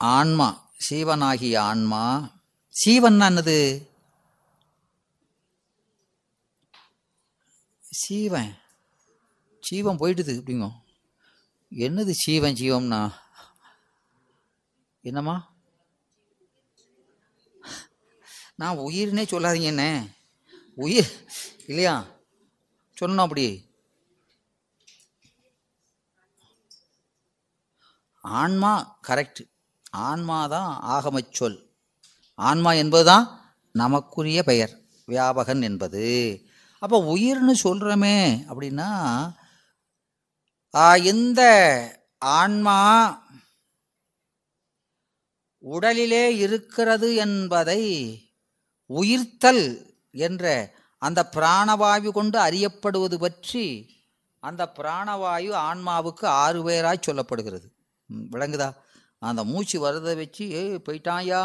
ஆன்மா சீவனாகிய ஆன்மா. சீவன்னா என்னது? சீவன். சீவன் போயிட்டுது அப்படிங்க. என்னது சீவன் ஜீவம்னா என்னம்மா? நான் உயிர்னே சொல்லாதீங்க என்ன? உயிர் இல்லையா? சொன்னோம் அப்படி. ஆன்மா கரெக்ட் ஆன்மா தான் ஆகமச் சொல். ஆன்மா என்பதுதான் நமக்குரிய பெயர். வியாபகன் என்பது. அப்போ உயிர்னு சொல்கிறோமே அப்படின்னா எந்த இந்த ஆன்மா உடலிலே இருக்கிறது என்பதை உயிர்த்தல் என்ற அந்த பிராணவாயு கொண்டு அறியப்படுவது பற்றி அந்த பிராணவாயு ஆன்மாவுக்கு ஆறு பேராய் சொல்லப்படுகிறது. விளங்குதா? அந்த மூச்சு வரதை வச்சு ஏய் போயிட்டாயா?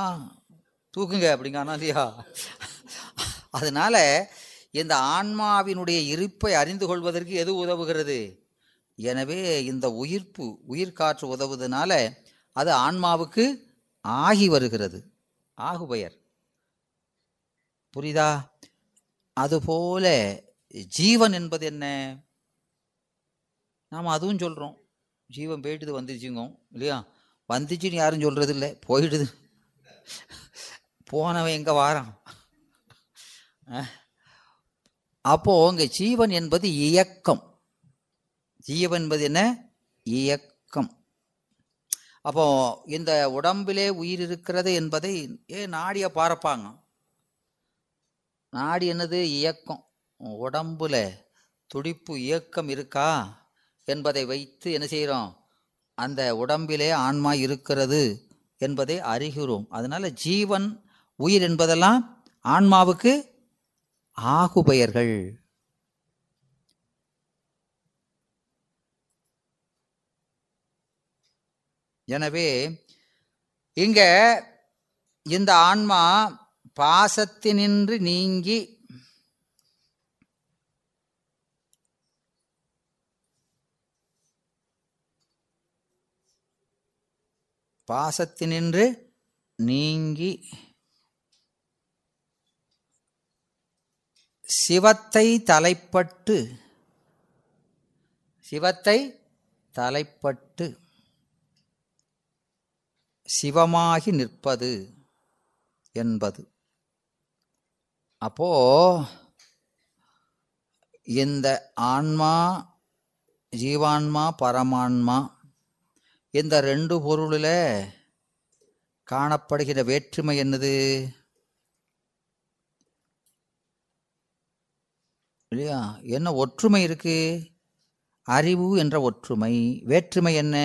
தூக்குங்க அப்படிங்கானா இல்லையா? அதனால இந்த ஆன்மாவினுடைய இருப்பை அறிந்து கொள்வதற்கு எது உதவுகிறது? எனவே இந்த உயிர்ப்பு உயிர் காற்று உதவுவதனால அது ஆன்மாவுக்கு ஆகி வருகிறது. ஆகுபெயர். புரியுதா? அதுபோல ஜீவன் என்பது என்ன? நாம் அதுவும் சொல்கிறோம் ஜீவன் போயிட்டுது வந்துருச்சுங்க இல்லையா? வந்துச்சுன்னு யாரும் சொல்கிறது இல்லை போயிடுது. போனவன் எங்கே வாரான்? அப்போது அப்போ இங்கே ஜீவன் என்பது இயக்கம். ஜீவன் என்பது என்ன? இயக்கம். அப்போ இந்த உடம்பிலே உயிர் இருக்கிறது என்பதை ஏ நாடியை பார்ப்பாங்க. நாடி என்னது? இயக்கம். உடம்புல துடிப்பு இயக்கம் இருக்கா என்பதை வைத்து என்ன செய்கிறோம் அந்த உடம்பிலே ஆன்மா இருக்கிறது என்பதை அறிகிறோம். அதனால ஜீவன் உயிர் என்பதெல்லாம் ஆன்மாவுக்கு ஆகுபெயர்கள். எனவே இங்க இந்த ஆன்மா பாசத்தினின்று நீங்கி பாசத்தினின்று நீங்கி சிவத்தை தலைப்பட்டு சிவத்தை தலைப்பட்டு சிவமாகி நிற்பது என்பது. அப்போ இந்த ஆன்மா ஜீவான்மா பரமான்மா இந்த ரெண்டு பொருளில் காணப்படுகிற வேற்றுமை என்னது? இல்லையா? என்ன ஒற்றுமை இருக்கு? அறிவு என்ற ஒற்றுமை. வேற்றுமை என்ன?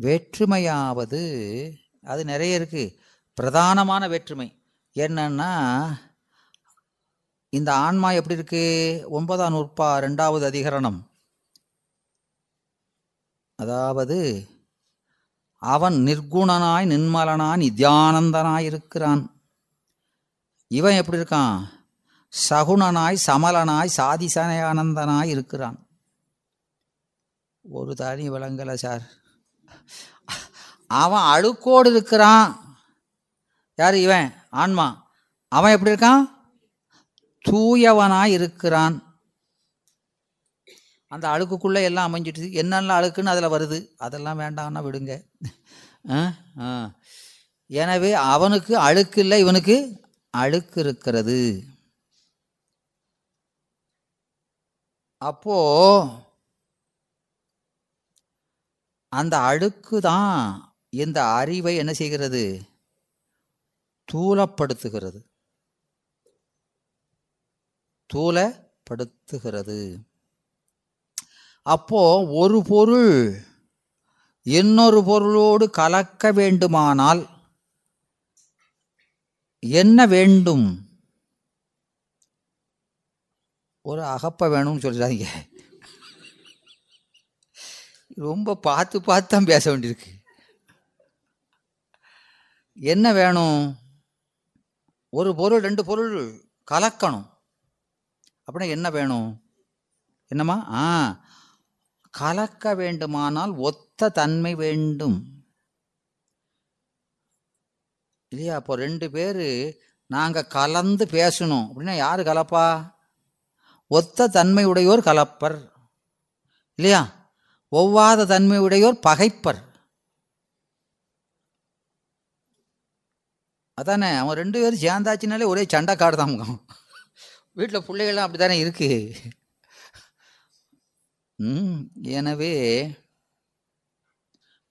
வேற்றுமையாவது அது நிறைய இருக்கு. பிரதானமான வேற்றுமை என்னன்னா இந்த ஆன்மா எப்படி இருக்கு? ஒன்பதாம் நூற்பா ரெண்டாவது அதிகரணம். அதாவது அவன் நிர்குணனாய் நிர்மலனாய் நித்யானந்தனாய் இருக்கிறான். இவன் எப்படி இருக்கான்? சகுணனாய் சமலனாய் சாதிசனயானந்தனாய் இருக்கிறான். ஒரு தனி விளங்கலை சார். அவன் அழுக்கோடு இருக்கிறான். யார் இவன்? ஆன்மா. அவன் எப்படி இருக்கான்? தூயவனாய் இருக்கிறான். அந்த அழுக்குக்குள்ளே எல்லாம் அமைஞ்சிட்டு என்னென்ன அழுக்குன்னு அதில் வருது. அதெல்லாம் வேண்டாம்னா விடுங்க. ஆ எனவே அவனுக்கு அழுக்கு இல்லை இவனுக்கு அழுக்கு இருக்கிறது. அப்போ அந்த அழுக்கு தான் இந்த அறிவை என்ன செய்கிறது? தூளப்படுத்துகிறது. தூலப்படுத்துகிறது அப்போ ஒரு பொருள் இன்னொரு பொருளோடு கலக்க வேண்டுமானால் என்ன வேண்டும்? ஒரு அகப்ப வேணும்னு சொல்லிடாதீங்க ரொம்ப பார்த்து பார்த்து தான் பேச வேண்டியிருக்கு. என்ன வேணும்? ஒரு பொருள் ரெண்டு பொருள் கலக்கணும். அப்படின்னா என்ன வேணும்? என்னம்மா? ஆ கலக்க வேண்டுமானால் ஒத்த தன்மை வேண்டும். இல்லையா? அப்போ ரெண்டு பேர் நாங்கள் கலந்து பேசணும். அப்படின்னா யார் கலப்பா? ஒத்த தன்மை உடையோர் கலப்பர். இல்லையா? ஒவ்வாத தன்மை உடையோர் பகைப்பர். அதானே? அவன் ரெண்டு பேரும் சேர்ந்தாச்சுனாலே ஒரே சண்டைக்காடு தான் வீட்டில் பிள்ளைகள்லாம் அப்படி தானே இருக்குது ம் எனவே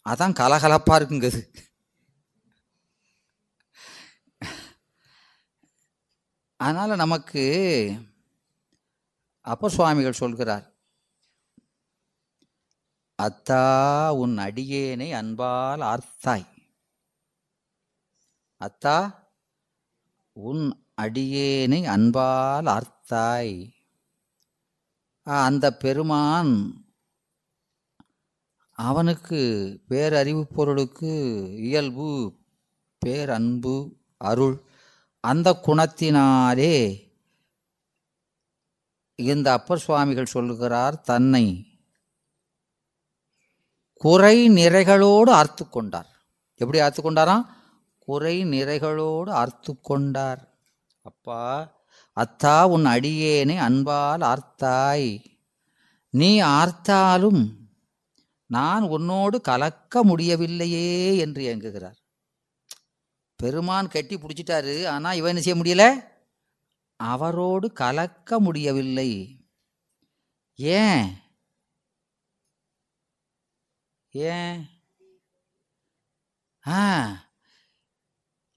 அதான் கலகலப்பாக இருக்குங்கிறது அதனால் நமக்கு அப்ப சுவாமிகள் சொல்கிறார் அத்தா உன் அடியேனை அன்பால் ஆர்த்தாய். அத்தா உன் அடியேனை அன்பால் ஆர்த்தாய். அந்த பெருமான் அவனுக்கு பேரறிவு பொருளுக்கு இயல்பு பேரன்பு அருள். அந்த குணத்தினாலே இந்த அப்பர் சுவாமிகள் சொல்லுகிறார் தன்னை குறை நிறைகளோடு ஆர்த்து கொண்டார். எப்படி ஆர்த்து கொண்டாராம்? குறை நிறைகளோடு ஆர்த்து கொண்டார். அப்பா அத்தா உன் அடியேனை அன்பால் ஆர்த்தாய். நீ ஆர்த்தாலும் நான் உன்னோடு கலக்க முடியவில்லையே என்று இயங்குகிறார். பெருமான் கட்டி பிடிச்சிட்டாரு ஆனால் இவன் என்ன செய்ய முடியல? அவரோடு கலக்க முடியவில்லை. ஏன்? ஏன்? ஆ.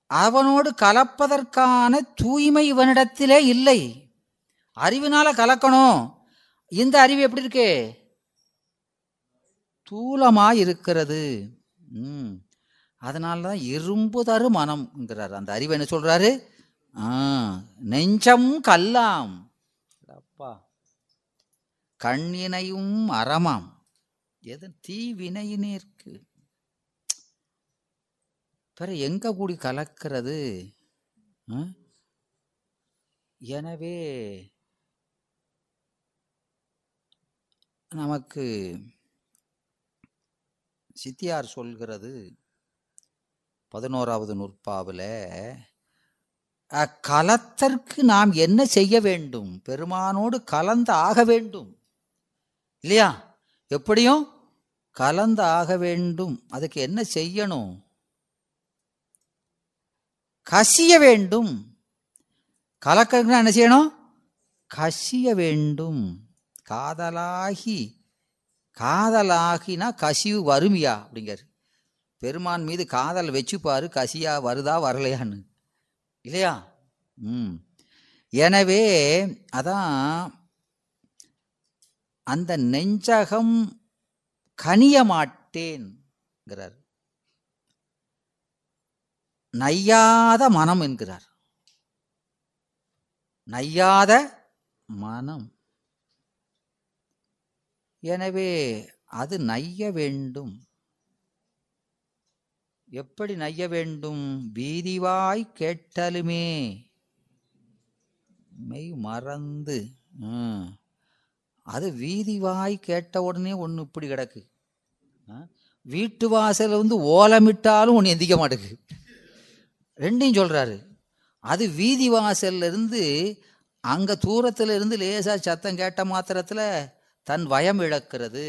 அவனோடு கலப்பதற்கான தூய்மை இவனிடத்திலே இல்லை. அறிவினால கலக்கணும். இந்த அறிவு எப்படி இருக்கு? தூலமாய் இருக்கிறது ம். அதனால தான் இரும்பு தரு மனம்ங்கிறார். அந்த அறிவு என்ன சொல்றாரு? ஆ நெஞ்சம் கல்லாம். அப்பா. கண்ணினையும் அறமாம். எது தீ இருக்கு பிற எங்க கூடி கலக்கிறது? எனவே நமக்கு சித்தியார் சொல்கிறது பதினோராவது நூற்பாவில் கலத்தற்கு நாம் என்ன செய்ய வேண்டும்? பெருமானோடு கலந்து ஆக வேண்டும். இல்லையா? எப்படியும் கலந்து ஆக வேண்டும். அதுக்கு என்ன செய்யணும்? கசிய வேண்டும். கலக்கிறதுனா என்ன செய்யணும்? கசிய வேண்டும். காதலாகி காதலாகினா கசிவு வறுமையா அப்படிங்கிறார். பெருமான் மீது காதல் வச்சுப்பாரு கசியா வருதா வரலையான்னு. இல்லையா? ம். எனவே அதான் அந்த நெஞ்சகம் கனிய மாட்டேன்கிறார். நையாத மனம் என்கிறார். நையாத மனம். எனவே அது நைய வேண்டும். எப்படி நைய வேண்டும்? வீதிவாய் கேட்டலுமே. மெய் மறந்து. அது வீதிவாய் கேட்ட உடனே ஒன்று இப்படி கிடக்கு. வீட்டு வாசலில் வந்து ஓலமிட்டாலும் ஒன்று எந்திக்க மாட்டேங்குது. ரெண்டையும் சொல்கிறாரு அது வீதி வாசல்லிருந்து அங்கே தூரத்தில் இருந்து லேசா சத்தம் கேட்ட மாத்திரத்தில் தன் வயம் இழக்கிறது.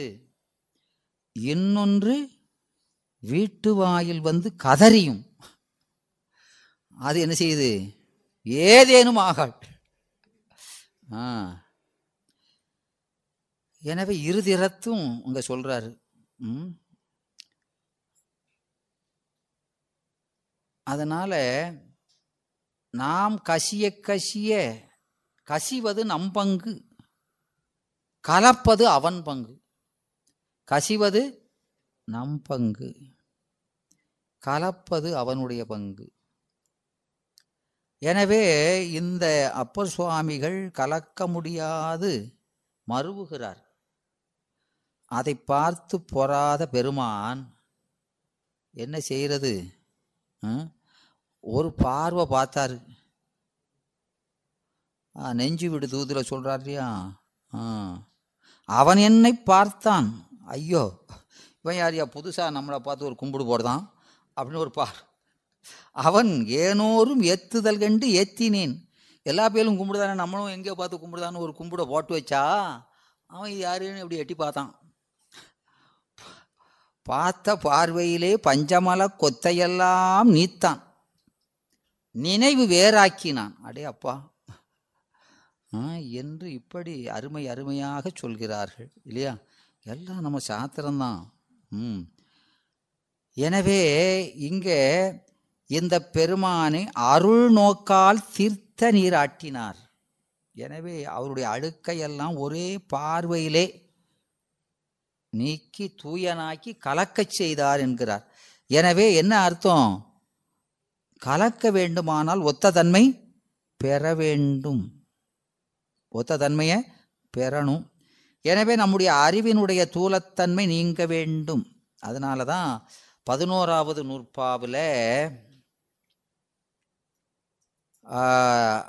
இன்னொன்று வீட்டு வாயில் வந்து கதறியும். அது என்ன செய்யுது? ஏதேனும் ஆகாள் ஆ. எனவே இருதிறத்தும் அங்கே சொல்கிறாரு ம். அதனால் நாம் கசிய கசிய கசிவது நம் பங்கு கலப்பது அவன் பங்கு. கசிவது நம் பங்கு கலப்பது அவனுடைய பங்கு. எனவே இந்த அப்பர் சுவாமிகள் கலக்க முடியாது மறுவுகிறார் அதை பார்த்து பொறாத பெருமான் என்ன செய்கிறது? ஒரு பார்வை பார்த்தாரு. ஆ, நெஞ்சு விடு தூதுல சொல்றார் இல்லையா? ஆ. அவன் என்னை பார்த்தான். ஐயோ இவன் யார் யா புதுசாக நம்மளை பார்த்து ஒரு கும்பிடு போடுதான் அப்படின்னு ஒரு பார். அவன் ஏனோரும் ஏத்துதல் கண்டு ஏத்தினேன். எல்லா பேரும் கும்பிடுதானே நம்மளும் எங்கேயோ பார்த்து கும்பிடுதான்னு ஒரு கும்பிட போட்டு வச்சா அவன் யாருன்னு இப்படி எட்டி பார்த்தான். பார்த்த பார்வையிலே பஞ்சமல கொத்தையெல்லாம் நீத்தான். நினைவு வேறாக்கினான். அடே அப்பா. ஆ, என்று இப்படி அருமை அருமையாக சொல்கிறார்கள் இல்லையா? எல்லாம் நம்ம சாத்திரம்தான். ம். எனவே இங்கே இந்த பெருமானை அருள் நோக்கால் தீர்த்த நீராட்டினார் எனவே அவருடைய அழுக்கையெல்லாம் ஒரே பார்வையிலே நீக்கி தூயனாக்கி கலக்கச் செய்தார் என்கிறார். எனவே என்ன அர்த்தம்? கலக்க வேண்டுமானால் ஒத்த தன்மை பெற வேண்டும். ஒத்த தன்மையை பெறணும். எனவே நம்முடைய அறிவினுடைய தூலத்தன்மை நீங்க வேண்டும். அதனால தான் பதினோராவது நூற்பாவில்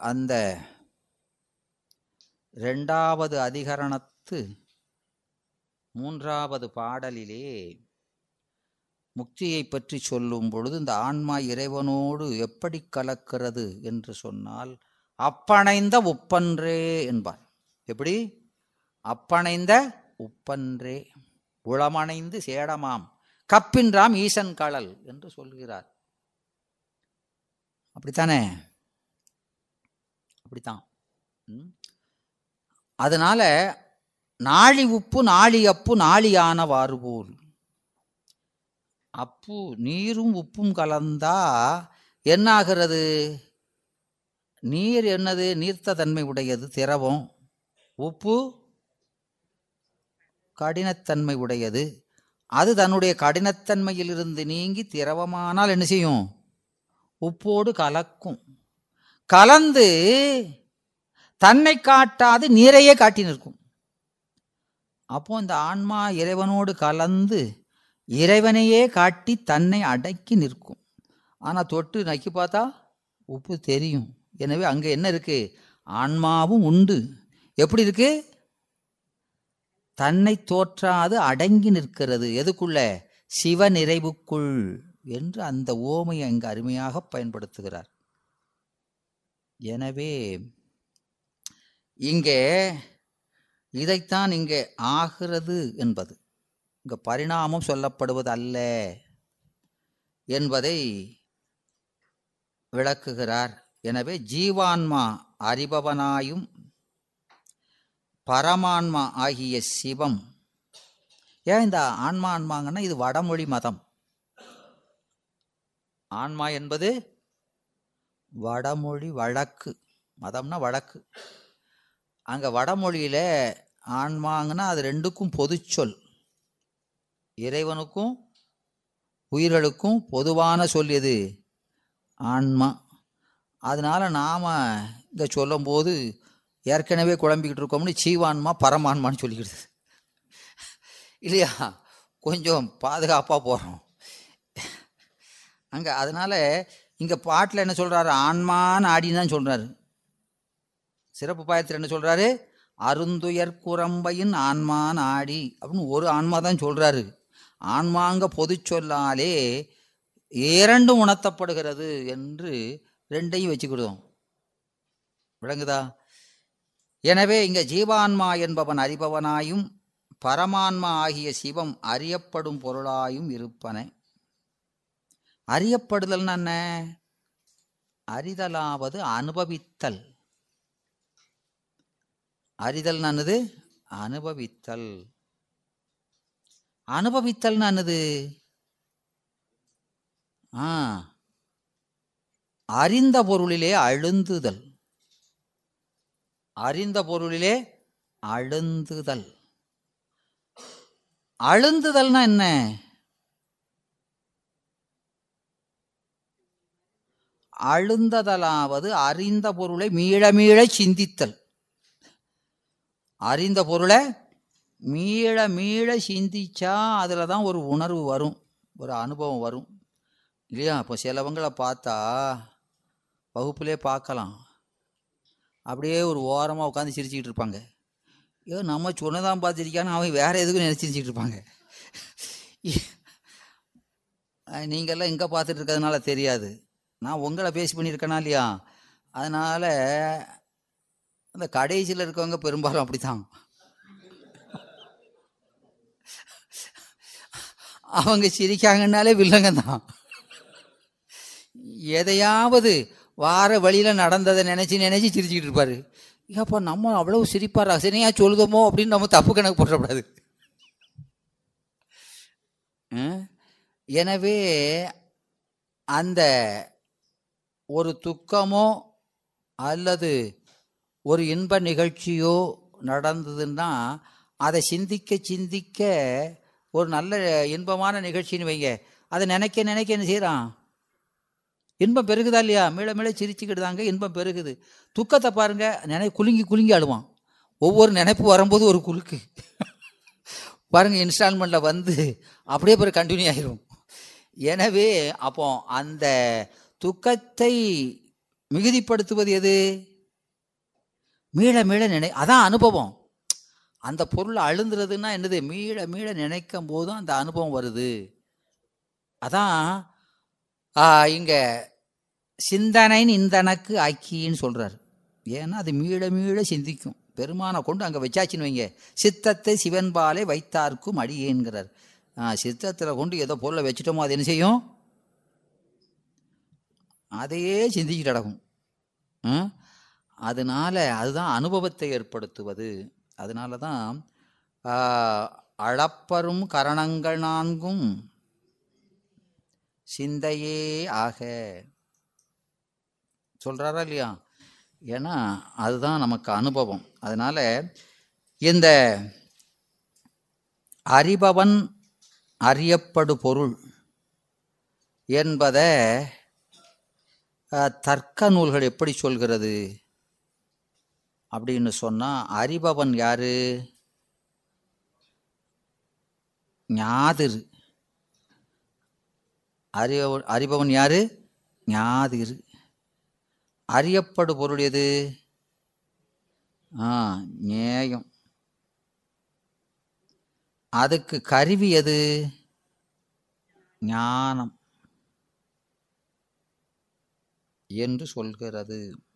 அந்த ரெண்டாவது அதிகரணத்து மூன்றாவது பாடலிலே முக்தியை பற்றி சொல்லும் பொழுது இந்த ஆன்மா இறைவனோடு எப்படி கலக்கிறது என்று சொன்னால் அப்பணைந்த உப்பன்றே என்பார். எப்படி? அப்பணைந்த உப்பன்றே உளமணைந்து சேடமாம் கப்பின்றாம் ஈசன் களல் என்று சொல்கிறார். அப்படித்தானே? அப்படித்தான். அதனால நாழி உப்பு நாழி அப்பு நாளியான வாறுபோல் அப்பு நீரும் உப்பும் கலந்தா என்னாகிறது? நீர் என்னது? நீர்த்த தன்மை உடையது திரவம். உப்பு கடினத்தன்மை உடையது. அது தன்னுடைய கடினத்தன்மையிலிருந்து நீங்கி திரவமானால் என்ன செய்யும்? உப்போடு கலக்கும். கலந்து தன்னை காட்டாது நீரையே காட்டி நிற்கும் அப்போ இந்த ஆன்மா இறைவனோடு கலந்து இறைவனையே காட்டி தன்னை அடக்கி நிற்கும். ஆனால் தொட்டு நக்கி பார்த்தா உப்பு தெரியும். எனவே அங்கே என்ன இருக்கு? ஆன்மாவும் உண்டு. எப்படி இருக்கு? தன்னை தோற்றாது அடங்கி நிற்கிறது. எதுக்குள்ள? சிவ நிறைவுக்குள் என்று அந்த ஓமையை அங்கு அருமையாக பயன்படுத்துகிறார். எனவே இங்கே இதைத்தான் இங்கே ஆகிறது என்பது. இங்கே பரிணாமம் சொல்லப்படுவது அல்ல என்பதை விளக்குகிறார். எனவே ஜீவான்மா அறிபவனாயும் பரமான்மா ஆகிய சிவம். ஏன் இந்த ஆன்மா ஆன்மாங்கன்னா இது வடமொழி மதம். ஆன்மா என்பது வடமொழி வழக்கு. மதம்னா வழக்கு. அங்கே வடமொழியில் ஆன்மாங்கன்னா அது ரெண்டுக்கும் பொதுச்சொல். இறைவனுக்கும் உயிர்களுக்கும் பொதுவான சொல் எது? ஆன்மா. அதனால் நாம் இதை சொல்லும்போது ஏற்கனவே குழம்பிக்கிட்டு இருக்கோம்னு சீவான்மா பரமான்மான்னு சொல்லிக்கிடுது இல்லையா? கொஞ்சம் பாதுகாப்பாக போகிறோம் அங்கே அதனால் இங்கே பாட்டில் என்ன சொல்கிறாரு ஆன்மான்னு ஆடின்னு தான் சொல்கிறாரு சிறப்பு பாயத்தில் என்ன சொல்கிறாரு அருந்துயர் குரம்பையின் ஆன்மான் ஆடி அப்படின்னு ஒரு ஆன்மா தான் சொல்கிறாரு ஆன்மாங்க பொது சொல்லாலே இரண்டும் உணர்த்தப்படுகிறது என்று ரெண்டையும் வச்சுக்கிடுவோம் விளங்குதா? எனவே இங்கே ஜீவான்மா என்பவன் அறிபவனாயும் பரமான்மா ஆகிய சிவம் அறியப்படும் பொருளாயும் இருப்பன. அறியப்படுதல்னா என்ன? அறிதலாவது அனுபவித்தல். அறிதல் நன்னது அனுபவித்தல். அனுபவித்தல் அது ஆ. அறிந்த பொருளிலே அழுந்துதல். அறிந்த பொருளிலே அழுந்துதல். அழுந்துதல்னா என்ன? அழுந்ததலாவது அறிந்த பொருளை மீள மீள சிந்தித்தல். அறிந்த பொருளை மீள மீள சிந்திச்சா அதில் தான் ஒரு உணர்வு வரும். ஒரு அனுபவம் வரும். இல்லையா? இப்போ சிலவங்களை பார்த்தா வகுப்புலே பார்க்கலாம். அப்படியே ஒரு ஓரமாக உட்காந்து சிரிச்சுக்கிட்டு இருப்பாங்க. ஐயோ நம்ம சொன்னதான் பார்த்துருக்கான்னு அவன் வேறு எதுக்கும் நினச்சிருச்சிக்கிட்டு இருப்பாங்க. நீங்கள்லாம் இங்கே பார்த்துட்டு இருக்கிறதுனால தெரியாது. நான் உங்களை பேசி பண்ணியிருக்கேனா இல்லையா? அதனால் அந்த கடைசியில் இருக்கவங்க பெரும்பாலும் அப்படித்தான். அவங்க சிரிக்காங்கன்னாலே வில்லங்க தான். எதையாவது வார வழியில் நடந்ததை நினச்சி நினச்சி சிரிச்சுக்கிட்டு இருப்பாரு. ஏப்பா நம்ம அவ்வளவு சிரிப்பார்? ரசனையாக சொல்லுதோமோ அப்படின்னு நம்ம தப்பு கணக்கு போட்டப்படாது எனவே அந்த ஒரு துக்கமோ அல்லது ஒரு இன்ப நிகழ்ச்சியோ நடந்ததுன்னா அதை சிந்திக்க சிந்திக்க ஒரு நல்ல இன்பமான நிகழ்ச்சின்னு வைங்க. அதை நினைக்க நினைக்க என்ன செய்கிறான் இன்பம் பெருகுதா இல்லையா? மீள மீள சிரிச்சுக்கிட்டுதாங்க இன்பம் பெருகுது. துக்கத்தை பாருங்க நினை குலுங்கி குலுங்கி அழுவான். ஒவ்வொரு நினைப்பு வரும்போது ஒரு குலுக்கு. பாருங்க இன்ஸ்டால்மெண்ட்டில் வந்து அப்படியே பிறகு கண்டினியூ ஆயிரும். எனவே அப்போ அந்த துக்கத்தை மிகுதிப்படுத்துவது எது? மீள மீள நினை அதான் அனுபவம். அந்த பொருள் அழுந்துறதுன்னா என்னது? மீள மீள நினைக்கும் போதும் அந்த அனுபவம் வருது. அதான் இங்கே இங்க சிந்தனைன் இந்தனக்கு ஆக்கின்னு சொல்றார். ஏன்னா அது மீள மீள சிந்திக்கும். பெருமானை கொண்டு அங்கே வச்சாச்சுன்னு வைங்க. சித்தத்தை சிவன்பாலே வைத்தார்க்கும் அடியேன்கிறார். சித்தத்தில் கொண்டு ஏதோ பொருளை வச்சுட்டோமோ அது என்ன செய்யும்? அதையே சிந்திச்சுட்டு கிடக்கும். அதனால் அதனால அதுதான் அனுபவத்தை ஏற்படுத்துவது. அதனால தான் அளப்பரும் கரணங்கள் நான்கும் சிந்தையே ஆக. சொல்கிறாரா இல்லையா? ஏன்னா அதுதான் நமக்கு அனுபவம். அதனால் இந்த அறிபவன் அறியப்படு பொருள் என்பதை தர்க்க நூல்கள் எப்படி சொல்கிறது? அப்படின்னு சொன்னால் அறிபவன் யாரு? ஞாதிரு. அறிபவன் அறிபவன் யாரு? ஞாதிரு. அறியப்படு பொருள் எது ஆ நேயம் அதுக்கு கருவி எது? ஞானம். என்று சொல்கிறது.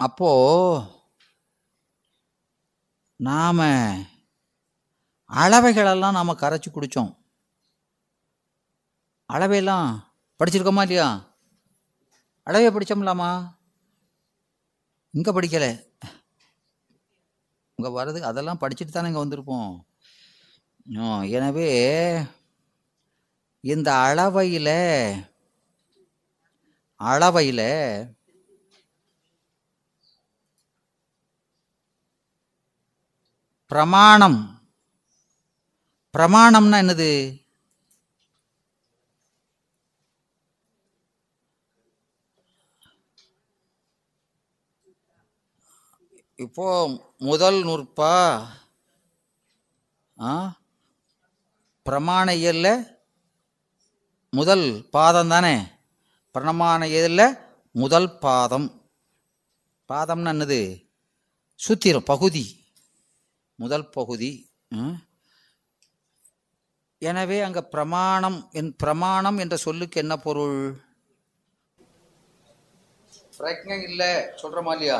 அப்போ நாம் அளவைகளெல்லாம் நாம் கரைச்சி குடித்தோம் அளவையெல்லாம் படிச்சிருக்கோமா இல்லையா? அளவையை படித்தோம்லாமா இங்கே படிக்கலை. இங்கே வர்றது அதெல்லாம் படிச்சுட்டு தானே இங்கே வந்திருப்போம். எனவே இந்த அளவையில் அளவையில் பிரமாணம். பிரமாணம்னா என்னது? இப்போ முதல் நூற்பா ஆ பிரமாண இயல்ல முதல் பாதம் தானே? பிரணமான இயல்ல முதல் பாதம். பாதம்னா என்னது? சூத்திரம் பகுதி. முதல் பகுதி எனவே அங்க பிரமாணம் என் பிரமாணம் என்ற சொல்லுக்கு என்ன பொருள்? பிரஜை இல்லை சொல்றோமா இல்லையா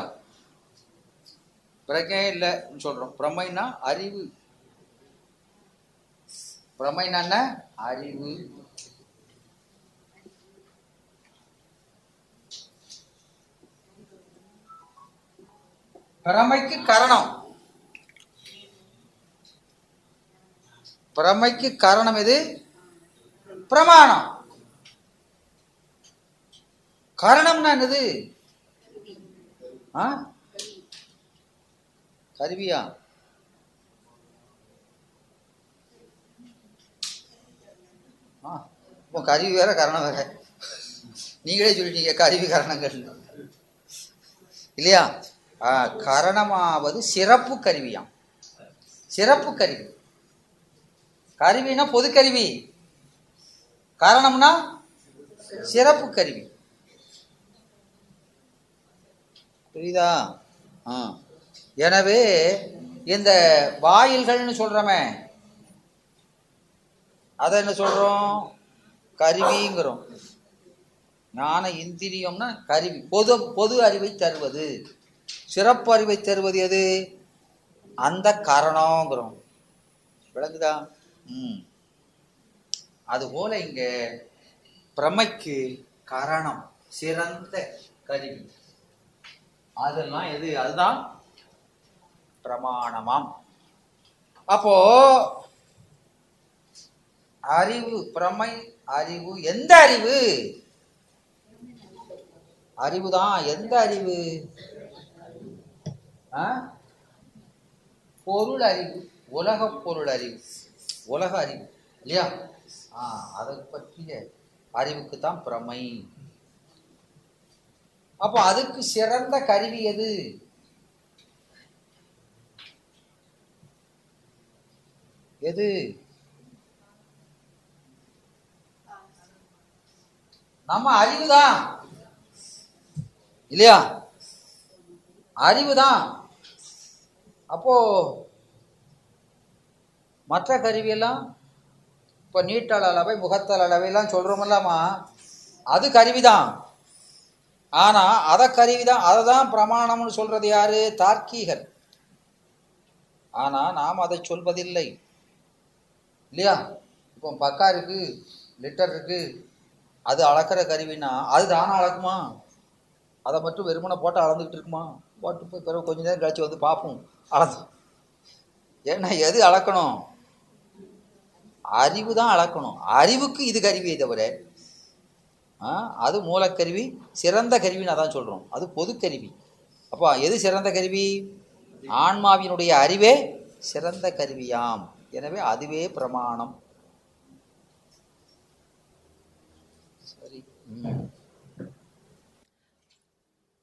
பிரஜை இல்லை சொல்றோம். பிரமைனா அறிவு. பிரமைனா என்ன? அறிவு. பிரமைக்கு காரணம். பிரமைக்கு காரணம் எது? பிரமாணம். காரணம்னா என்னது? ஆ? கருவியா? ஆ இப்போ கருவி வேற காரணம் வேற. நீங்களே சொல்லிட்டீங்க கருவி காரணங்கள். இல்லையா? ஆ, கரணமாவது சிறப்பு கருவியாம். சிறப்பு கருவி. கருவினா பொது கருவி. காரணம்னா சிறப்பு கருவி. புரியுதா? ஆ. எனவே இந்த வாயில்கள்னு சொல்கிறோமே அதை என்ன சொல்றோம்? கருவிங்கிறோம். ஞான இந்திரியம்னா கருவி. பொது பொது அறிவை தருவது. சிறப்பு அறிவை தருவது எது? அந்த காரணங்கிறோம் விளங்குதா? அதுபோல இங்க பிரமைக்கு கரணம் சிறந்த கருவி. அதெல்லாம் எது? அதுதான் பிரமாணமாம். அப்போ அறிவு பிரமை அறிவு எந்த அறிவு? அறிவுதான். எந்த அறிவு? ஆ? பொருள் அறிவு உலக பொருள் அறிவு. உலக அறிவு இல்லையா? ஆ அதை பற்றிய அறிவுக்கு தான் பிரமை. அப்போ அதுக்கு சிறந்த கருவி எது? எது? நம்ம அறிவுதான். இல்லையா? அறிவுதான். அப்போ மற்ற கருவியெல்லாம் இப்போ நீட்டல் அளவை முகத்தல் அளவையெல்லாம் சொல்கிறோமில்லாமா அது கருவி தான் ஆனால் அதை கருவி தான் அதை தான் பிரமாணம்னு சொல்கிறது யார்? தார்க்கீகர். ஆனால் நாம் அதை சொல்வதில்லை. இல்லையா? இப்போ பக்கா இருக்குது லிட்டர் இருக்குது அது அளக்கிற கருவினா அது தானே அளக்குமா? அதை மட்டும் வெறுமனை போட்டு அளந்துக்கிட்டு இருக்குமா? போட்டு போய் பிறகு கொஞ்ச நேரம் கழிச்சு வந்து பார்ப்போம். அளந்து. ஏன்னா எது அளக்கணும்? அறிவு தான் அளக்கணும். அறிவுக்கு இது கருவியை தவிர ஆ, அது மூலக்கருவி சிறந்த கருவின்னு அதான் சொல்கிறோம் அது பொதுக்கருவி. அப்போ எது சிறந்த கருவி? ஆன்மாவினுடைய அறிவே சிறந்த கருவியாம். எனவே அதுவே பிரமாணம். சரி.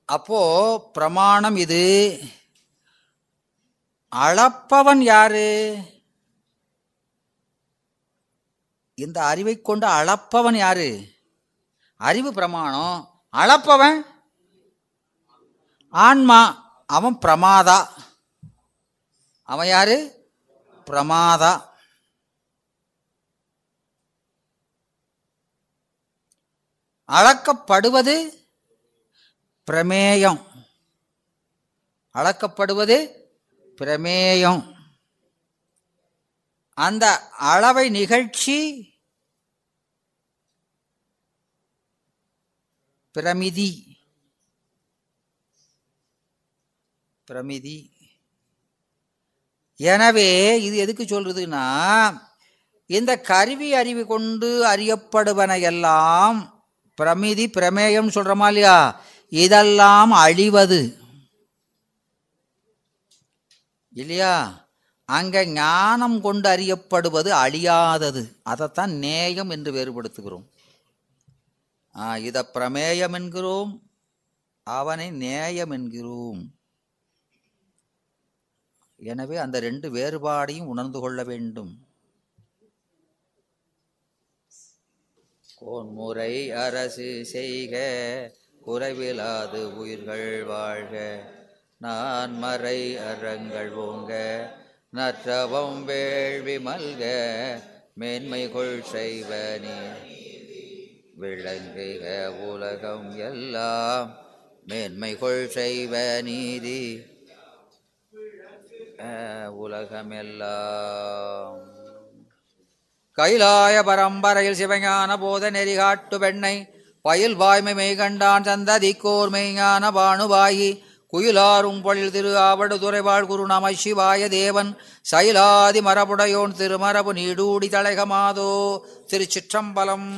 அப்போ பிரமாணம் இது. அளப்பவன் யாரு? இந்த அறிவை கொண்டு அளப்பவன் யாரு? அறிவு பிரமாணம். அளப்பவன் ஆன்மா. அவன் பிரமாதா. அவன் யாரு? பிரமாதா. அளக்கப்படுவது பிரமேயம். அளக்கப்படுவது பிரமேயம். அந்த அளவை நிகழ்ச்சி பிரமிதி. பிரமிதி. எனவே இது எதுக்கு சொல்றதுன்னா இந்த கருவி அறிவு கொண்டு அறியப்படுவன எல்லாம் பிரமிதி பிரமேயம் சொல்றோமா இல்லையா? இதெல்லாம் அழிவது. இல்லையா? அங்க ஞானம் கொண்டு அறியப்படுவது அழியாதது. அதைத்தான் நேயம் என்று வேறுபடுத்துகிறோம். ஆ, இத பிரமேயம் என்கிறோம். அவனை நேயம் என்கிறோம். எனவே அந்த ரெண்டு வேறுபாடையும் உணர்ந்து கொள்ள வேண்டும். கோன்முறை அரசு செய்க குறைவிலாது உயிர்கள் வாழ்க. நான் மறை அறங்கள் ஓங்க நற்றவம் வேள்வி மல்க மேன்மை கொள் செய்வ நீ விளங்குக உலகம் எல்லாம் மேன்மை கொள் செய்வ நீதி. உலகமெல்லாம். கைலாய பரம்பரையில் சிவஞான போத நெறிகாட்டு பெண்ணை பயில் வாய்மை மெய்கண்டான் சந்ததிக்கோர் மெய்ஞான பாணுவாயி குயிலாரும் பழில் திரு ஆவடு துறைவாழ் குரு நம சிவாய தேவன் சைலாதி மரபுடையோன் திருமரபு நீடூடி தலைகமாதோ திருச்சிற்றம்பலம்.